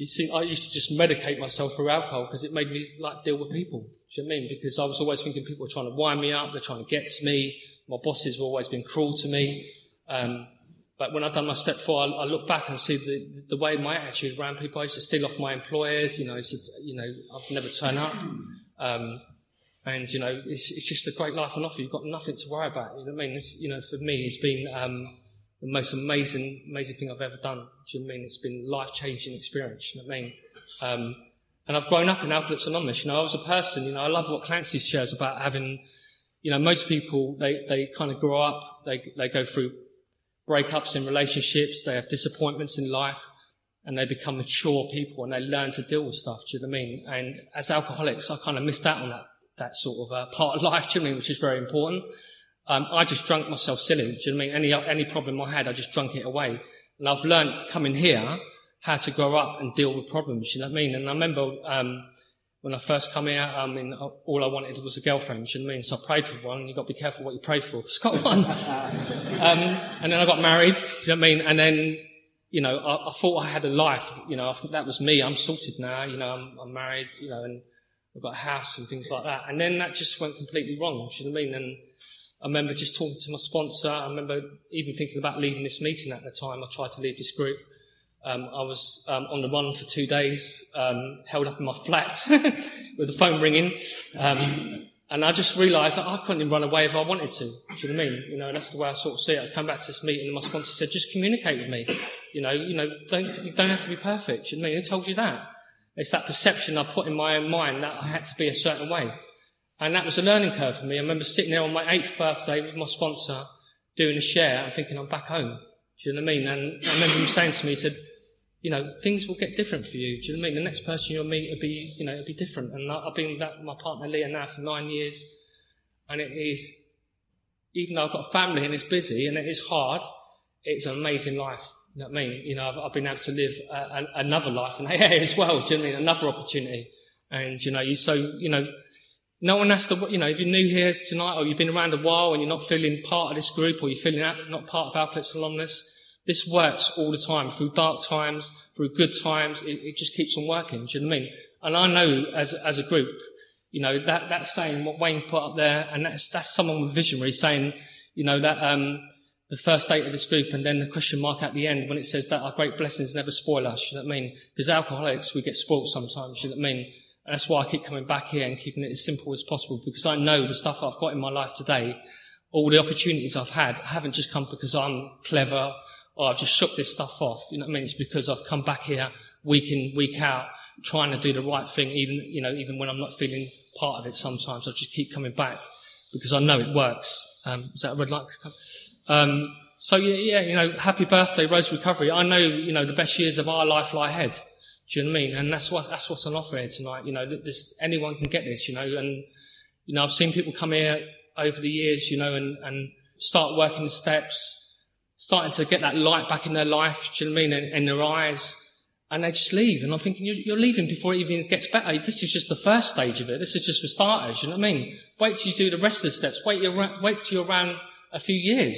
you see, I used to just medicate myself through alcohol because it made me like deal with people. Do you know I mean? Because I was always thinking people were trying to wind me up, they're trying to get to me. My bosses have always been cruel to me. Um, but when I've done my step four, I, I look back and see the, the way my attitude around people. I used to steal off my employers. You know, to, you know, I've never turned up. Um, and you know, it's, it's just a great life on offer. You've got nothing to worry about. You know what I mean? It's, you know, for me, it's been um, the most amazing, amazing thing I've ever done. Do you know I mean? It's been a life changing experience. You know what I mean? Um, and I've grown up in Alcoholics Anonymous. You know, I was a person, you know, I love what Clancy shares about having, you know, most people, they, they kind of grow up, they, they go through breakups in relationships, they have disappointments in life, and they become mature people and they learn to deal with stuff. Do you know what I mean? And as alcoholics, I kind of missed out on that, that sort of uh, part of life, do you know I mean? Which is very important. Um, I just drunk myself silly. Do you know what I mean? Any, any problem I had, I just drunk it away. And I've learned coming here how to grow up and deal with problems. You know what I mean? And I remember um, when I first come here, I mean, all I wanted was a girlfriend. Do you know what I mean? So I prayed for one. You've got to be careful what you pray for. It's got one. um, and then I got married. Do you know what I mean? And then, you know, I, I, thought I had a life. You know, I thought that was me. I'm sorted now. You know, I'm, I'm married. You know, and I've got a house and things like that. And then that just went completely wrong. Do you know what I mean? And I remember just talking to my sponsor. I remember even thinking about leaving this meeting at the time. I tried to leave this group. Um, I was um, on the run for two days, um, held up in my flat with the phone ringing. Um, and I just realised that I couldn't even run away if I wanted to. Do you know what I mean? You know, that's the way I sort of see it. I come back to this meeting and my sponsor said, just communicate with me. You know, you know, don't, you don't have to be perfect. Do you know what I mean? Who told you that? It's that perception I put in my own mind that I had to be a certain way. And that was a learning curve for me. I remember sitting there on my eighth birthday with my sponsor doing a share and thinking I'm back home. Do you know what I mean? And I remember him saying to me, he said, you know, things will get different for you. Do you know what I mean? The next person you'll meet will be, you know, it'll be different. And I've been with my partner Leah now for nine years. And it is, even though I've got a family and it's busy and it is hard, it's an amazing life. You know what I mean? You know, I've, I've been able to live a, a, another life in AA as well. Do you know what I mean? Another opportunity. And, you know, you, so, you know, no one has to, you know, if you're new here tonight or you've been around a while and you're not feeling part of this group or you're feeling not part of Alcoholics Anonymous, this works all the time through dark times, through good times. It, it, just keeps on working. Do you know what I mean? And I know as, as a group, you know, that, that saying what Wayne put up there, and that's, that's someone with vision. visionary saying, you know, that, um, the first date of this group and then the question mark at the end when it says that our great blessings never spoil us, you know what I mean? Because alcoholics, we get spoiled sometimes, you know what I mean? And that's why I keep coming back here and keeping it as simple as possible because I know the stuff I've got in my life today, all the opportunities I've had, haven't just come because I'm clever or I've just shook this stuff off. You know what I mean? It's because I've come back here week in, week out, trying to do the right thing, even, you know, even when I'm not feeling part of it sometimes. I just keep coming back because I know it works. Um, is that a red light? Um, so yeah, yeah, you know, happy birthday, Rose Recovery. I know, you know, the best years of our life lie ahead. Do you know what I mean? And that's what, that's what's on offer here tonight. You know, this, anyone can get this, you know, and, you know, I've seen people come here over the years, you know, and, and start working the steps, starting to get that light back in their life, do you know what I mean, in, in their eyes, and they just leave. And I'm thinking, you're, you're, leaving before it even gets better. This is just the first stage of it. This is just for starters, you know what I mean? Wait till you do the rest of the steps. Wait, wait till you're around a few years.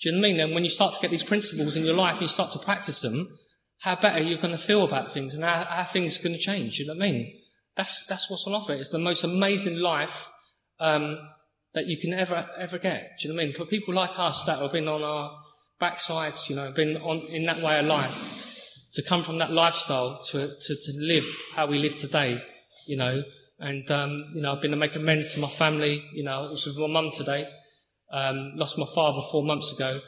Do you know what I mean? And when you start to get these principles in your life and you start to practice them, how better you're going to feel about things and how, how things are going to change. You know what I mean? That's, that's what's on offer. It's the most amazing life, um, that you can ever, ever get. Do you know what I mean? For people like us that have been on our backsides, you know, been on, in that way of life, to come from that lifestyle to, to, to live how we live today, you know, and, um, you know, I've been to make amends to my family, you know, it was with my mum today, um, lost my father four months ago,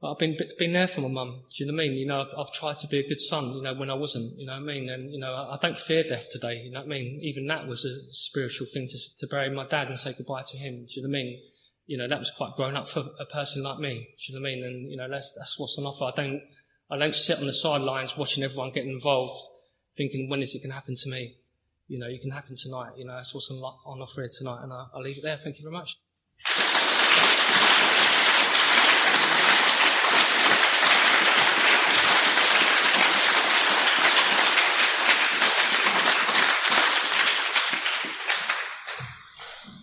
but I've been, been there for my mum. Do you know what I mean? You know, I've, tried to be a good son, you know, when I wasn't, you know what I mean? And, you know, I, don't fear death today, you know what I mean? Even that was a spiritual thing to, to bury my dad and say goodbye to him. Do you know what I mean? You know, that was quite grown up for a person like me. Do you know what I mean? And, you know, that's, that's what's on offer. I don't, I don't sit on the sidelines watching everyone get involved thinking, when is it going to happen to me? You know, it can happen tonight. You know, that's what's on, on offer here tonight. And I, I'll leave it there. Thank you very much.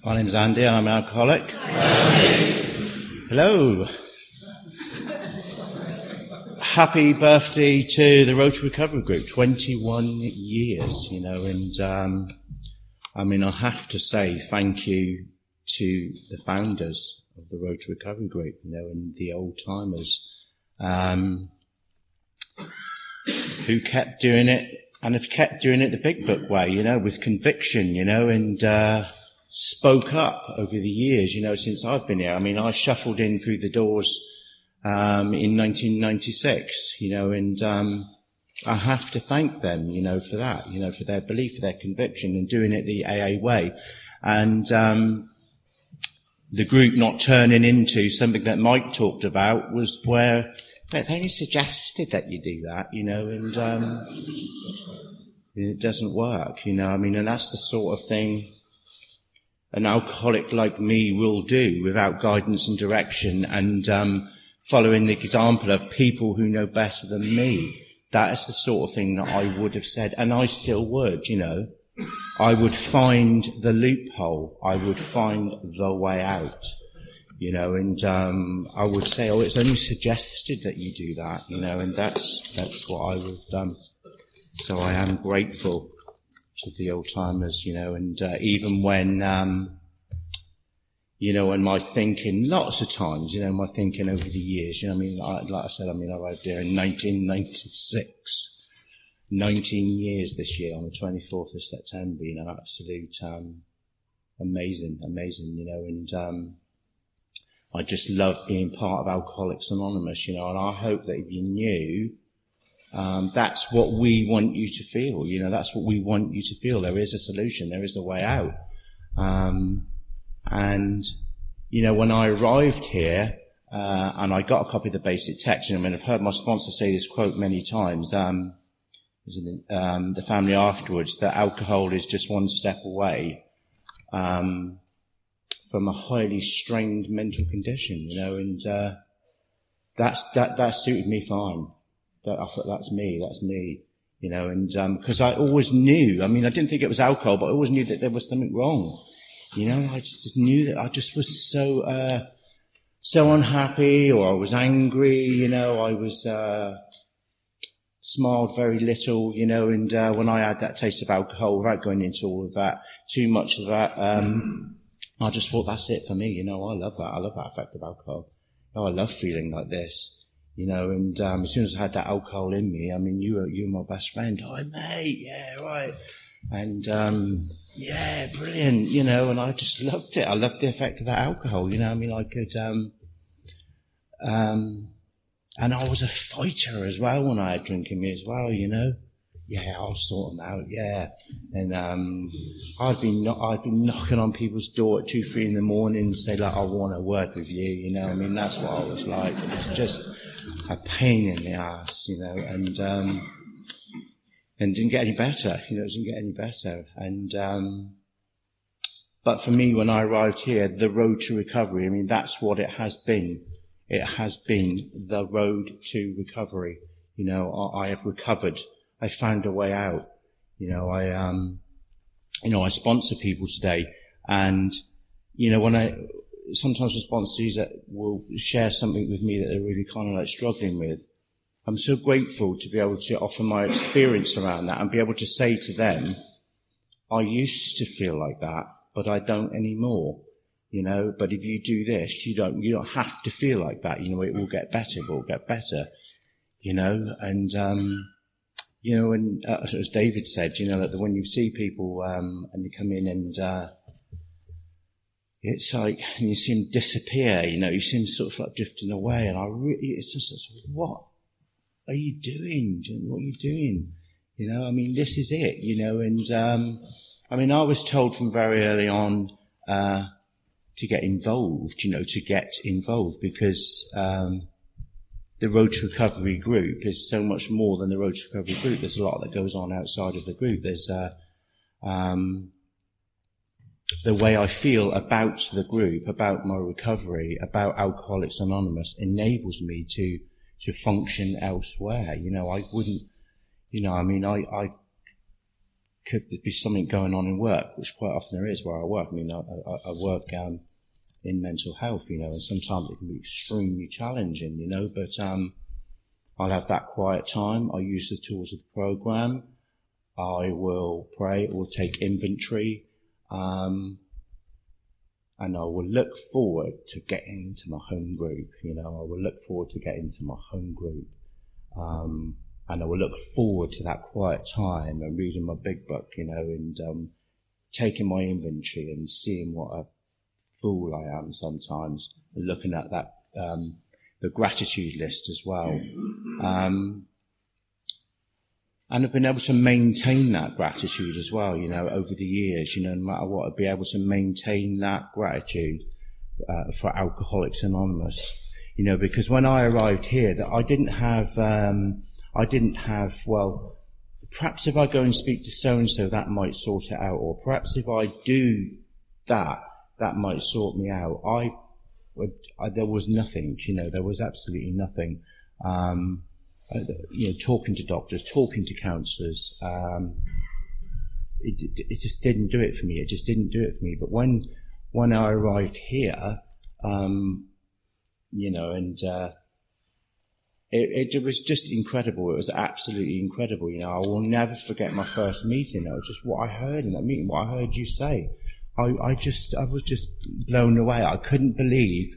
My name's Andy and I'm an alcoholic. Hello. Happy birthday to the Road to Recovery Group. 21 years, you know, and, um, I mean, I have to say thank you to the founders of the Road to Recovery Group, you know, and the old timers, um, who kept doing it and have kept doing it the big book way, you know, with conviction, you know, and, uh, spoke up over the years, you know, since I've been here. I mean, I shuffled in through the doors um, in 1996, you know, and um, I have to thank them, you know, for that, you know, for their belief, for their conviction, and doing it the AA way, and um, the group not turning into something that Mike talked about was where they only suggested that you do that, you know, and um, it doesn't work, you know. I mean, and that's the sort of thing an alcoholic like me will do without guidance and direction and um, following the example of people who know better than me. That is the sort of thing that I would have said, and I still would, you know. I would find the loophole. I would find the way out, you know, and um, I would say, oh, it's only suggested that you do that, you know, and that's that's what I would have done. So I am grateful to the old timers, you know, and uh, even when, um, you know, and my thinking, lots of times, you know, my thinking over the years, you know, I mean, I, like I said, I mean, I arrived there in 1996, 19 years this year on the 24th of September, you know, absolute, um, amazing, amazing, you know, and, um, I just love being part of Alcoholics Anonymous, you know, and I hope that if you knew Um, that's what we want you to feel. You know, that's what we want you to feel. There is a solution. There is a way out. Um, and, you know, when I arrived here, uh, and I got a copy of the basic text, and I mean, I've heard my sponsor say this quote many times, um, um, the family afterwards, that alcohol is just one step away, um, from a highly strained mental condition, you know, and, uh, that's, that, that suited me fine. That, I thought, that's me, that's me, you know, and, um, cause I always knew, I mean, I didn't think it was alcohol, but I always knew that there was something wrong. You know, I just, knew that I just was so, uh, so unhappy or I was angry, you know, I was, uh, smiled very little, you know, and, uh, when I had that taste of alcohol, without going into all of that, too much of that, um, I just thought that's it for me, you know, I love that. I love that effect of alcohol. Oh, I love feeling like this, you know, and, um, as soon as I had that alcohol in me, I mean, you were, you were my best friend. Hi, mate. Yeah, right. And, um, yeah, brilliant, you know, and I just loved it. I loved the effect of that alcohol, you know, I mean, I could, um, um, and I was a fighter as well when I had drinking me as well, you know. Yeah, I'll sort them out. Yeah, and um, I'd been no- I'd been knocking on people's door at two, three in the morning, and say like, "I want to work with you." You know, I mean, that's what I was like. It was just a pain in the ass, you know, and um, and didn't get any better. You know, it didn't get any better. And um, but for me, when I arrived here, the road to recovery. I mean, that's what it has been. It has been the road to recovery. You know, I, I have recovered. I found a way out. You know, I um, you know, I sponsor people today, and you know, when I sometimes with sponsors that will share something with me that they're really kind of like struggling with. I'm so grateful to be able to offer my experience around that and be able to say to them, I used to feel like that, but I don't anymore. You know, but if you do this, you don't, you don't have to feel like that. You know, it will get better, it will get better. You know, and, um, you know, and uh, as David said, you know, that when you see people, um, and they come in and, uh, it's like, and you see them disappear, you know, you see them sort of like drifting away, and I really, it's just, it's, what are you doing? What are you doing? You know, I mean, this is it, you know, and, um, I mean, I was told from very early on, uh, to get involved, you know, to get involved because, um, the Road to Recovery group is so much more than the Road to Recovery group. There's a lot that goes on outside of the group. There's, uh, um, the way I feel about the group, about my recovery, about Alcoholics Anonymous enables me to, to function elsewhere. You know, I wouldn't, you know, I mean, I, I could be something going on in work, which quite often there is where I work. I mean, I, I, I work, um, in mental health, you know, and sometimes it can be extremely challenging, you know, but, um, I'll have that quiet time. I use the tools of the program. I will pray or take inventory. Um, and I will look forward to getting to my home group. You know, I will look forward to getting to my home group. Um, and I will look forward to that quiet time and reading my big book, you know, and, um, taking my inventory and seeing what a fool I am sometimes looking at that, um, the gratitude list as well. Um, and I've been able to maintain that gratitude as well, you know, over the years, you know, no matter what, I'd be able to maintain that gratitude uh, for Alcoholics Anonymous, you know, because when I arrived here, that I didn't have, um, I didn't have, well, perhaps if I go and speak to so and so, that might sort it out, or perhaps if I do that, that might sort me out. I, I there was nothing, you know, there was absolutely nothing. Um, uh, you know, talking to doctors, talking to counsellors, um, it, it just didn't do it for me. It just didn't do it for me. But when when I arrived here, um, you know, and uh, it, it was just incredible. It was absolutely incredible. You know, I will never forget my first meeting. It was just what I heard in that meeting, what I heard you say. I, I just, I was just blown away. I couldn't believe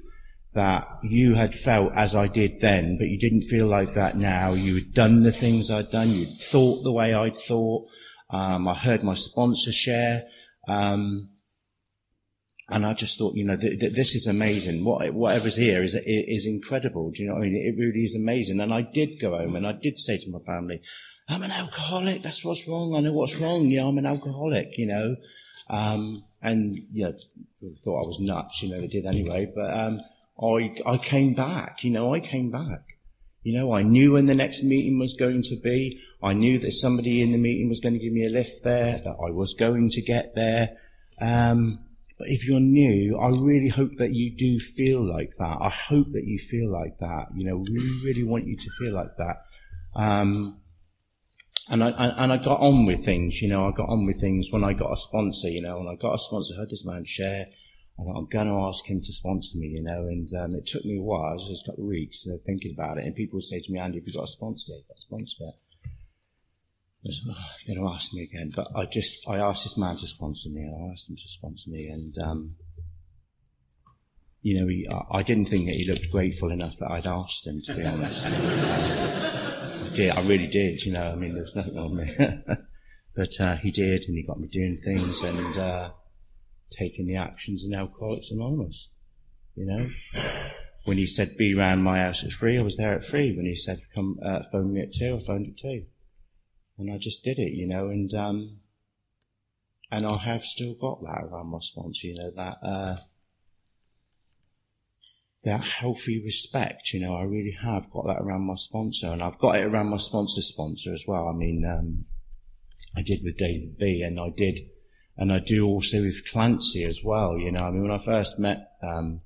that you had felt as I did then, but you didn't feel like that now. You had done the things I'd done. You'd thought the way I'd thought. Um, I heard my sponsor share. Um, and I just thought, you know, th- th- this is amazing. What, whatever's here is, is incredible. Do you know what I mean? It really is amazing. And I did go home and I did say to my family, I'm an alcoholic. That's what's wrong. I know what's wrong. Yeah, I'm an alcoholic, you know. Um, and yeah, thought I was nuts, you know, they did anyway. But, um, I, I came back, you know, I came back. You know, I knew when the next meeting was going to be. I knew that somebody in the meeting was going to give me a lift there, that I was going to get there. Um, but if you're new, I really hope that you do feel like that. I hope that you feel like that. You know, we really want you to feel like that. Um, and I, and I got on with things, you know, I got on with things when I got a sponsor, you know, when I got a sponsor, I heard this man share, I thought, I'm going to ask him to sponsor me, you know, and um, it took me a while, it was a couple of weeks thinking about it, and people would say to me, Andy, have you got a sponsor? You've got a sponsor. I was, oh, you're going to ask me again, but I just, I asked this man to sponsor me, I asked him to sponsor me, and, um, you know, he, I, I didn't think that he looked grateful enough that I'd asked him, to be honest. Did, I really did, you know, I mean, there was nothing on me. but uh, he did, and he got me doing things, and uh, taking the actions in Alcoholics Anonymous. You know, when he said be round my house at three, I was there at three. When he said come uh, phone me at two, I phoned at two, and I just did it. You know, and um, and I have still got that around my sponsor. You know that. That healthy respect, you know, I really have got that around my sponsor and I've got it around my sponsor's sponsor as well. I mean, um, I did with David B and I did and I do also with Clancy as well. You know, I mean, when I first met um,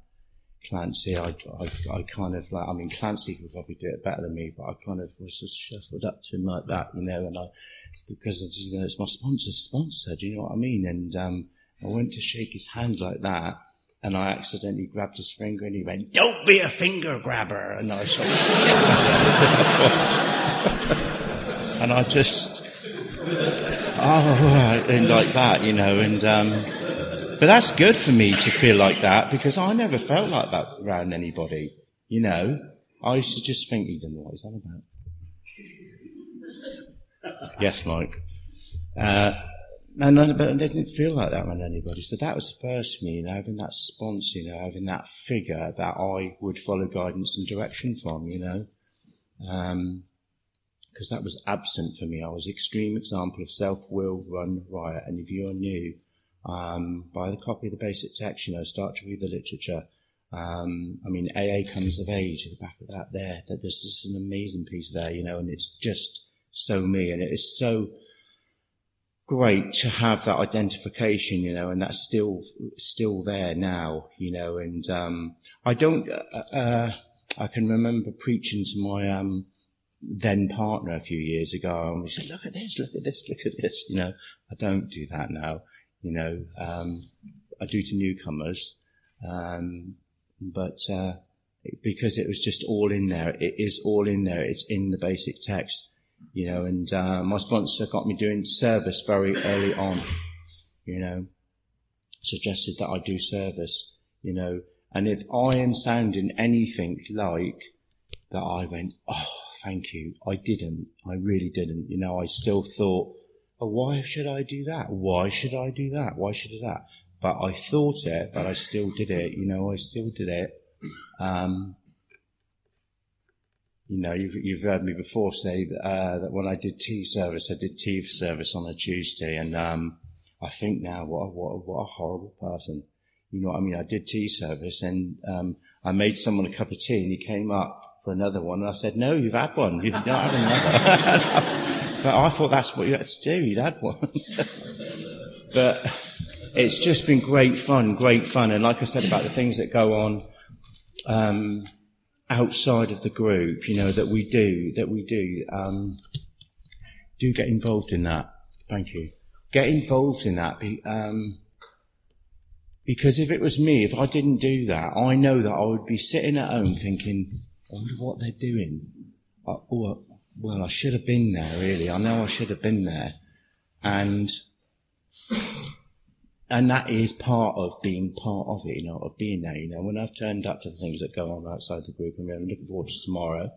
Clancy, I, I, I, kind of like, I mean, Clancy could probably do it better than me, but I kind of was just shuffled up to him like that, you know, and I, it's because you know, it's my sponsor's sponsor, do you know what I mean? And um, I went to shake his hand like that, and I accidentally grabbed his finger, and he went, "Don't be a finger grabber," and I sort of, and I just oh, and like that, you know, and, um, but that's good for me to feel like that because I never felt like that around anybody, you know. I used to just think, know what he's on about. yes, Mike. Uh, and I, but I didn't feel like that around anybody. So that was the first me, you know, having that sponsor, you know, having that figure that I would follow guidance and direction from, you know. Um, because that was absent for me. I was extreme example of self-will run riot. And if you're new, um, buy the copy of the basic text, you know, start to read the literature. Um, I mean, AA comes of age at the back of that there, that there's just an amazing piece there, you know, and it's just so me and it is so great to have that identification, you know, and that's still, still there now, you know, and, um, I don't, uh, uh, I can remember preaching to my, um, then partner a few years ago, and we said, "Look at this, look at this, look at this." You know, I don't do that now. You know, um, I do to newcomers, um, but uh, because it was just all in there, it is all in there. It's in the basic text. You know, and uh, my sponsor got me doing service very early on. You know, suggested that I do service. You know, and if I am sounding anything like that, I went, oh thank you. I didn't. I really didn't. You know, I still thought, oh, why should I do that? Why should I do that? Why should I do that? But I thought it, but I still did it. You know, I still did it. Um, you know, you've, you've heard me before say that, uh, that when I did tea service, I did tea service on a Tuesday, and um, I think now, what a, what a, what a horrible person. You know what I mean? I did tea service, and um, I made someone a cup of tea, and he came up for another one. And I said, no, you've had one. You've not had another. but I thought that's what you had to do. You'd had one. but it's just been great fun, great fun. And like I said about the things that go on, um, outside of the group, you know, that we do, that we do, um, do get involved in that. Thank you. Get involved in that. Be, um, because if it was me, if I didn't do that, I know that I would be sitting at home thinking, I wonder what they're doing. Uh, oh, well, I should have been there, really. I know I should have been there. And, and that is part of being part of it, you know, of being there, you know. When I've turned up for the things that go on outside the group, and I'm looking forward to tomorrow,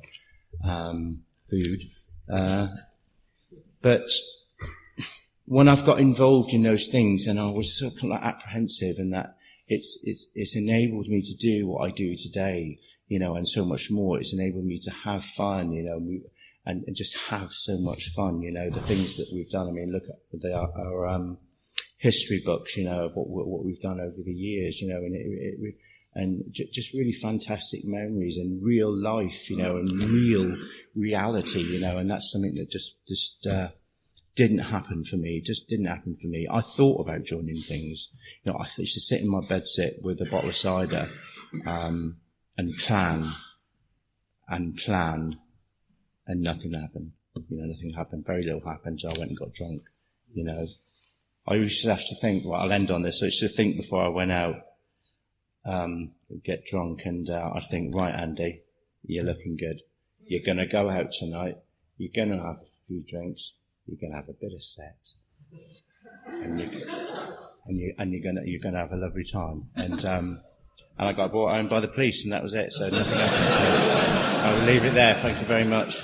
um, food, uh, but when I've got involved in those things and I was sort of like apprehensive and that, it's, it's, it's enabled me to do what I do today, you know, and so much more. It's enabled me to have fun, you know, and, and just have so much fun, you know, the things that we've done. I mean, look at the, our, our um, history books, you know, of what, what we've done over the years, you know, and it, it, and j- just really fantastic memories and real life, you know, and real reality, you know, and that's something that just, just, uh, didn't happen for me. Just didn't happen for me. I thought about joining things. You know, I used to sit in my bed sit with a bottle of cider, um, and plan and plan and nothing happened. You know, nothing happened. Very little happened. So I went and got drunk. You know, I used to have to think, well, I'll end on this. I used to think before I went out, um, get drunk and, uh, I'd think, right, Andy, you're looking good. You're going to go out tonight. You're going to have a few drinks. You're going to have a bit of sex. And, you, and you, and you're going to, you're going to have a lovely time. And, um, and I got brought home by the police and that was it. So nothing happened. So I will leave it there. Thank you very much.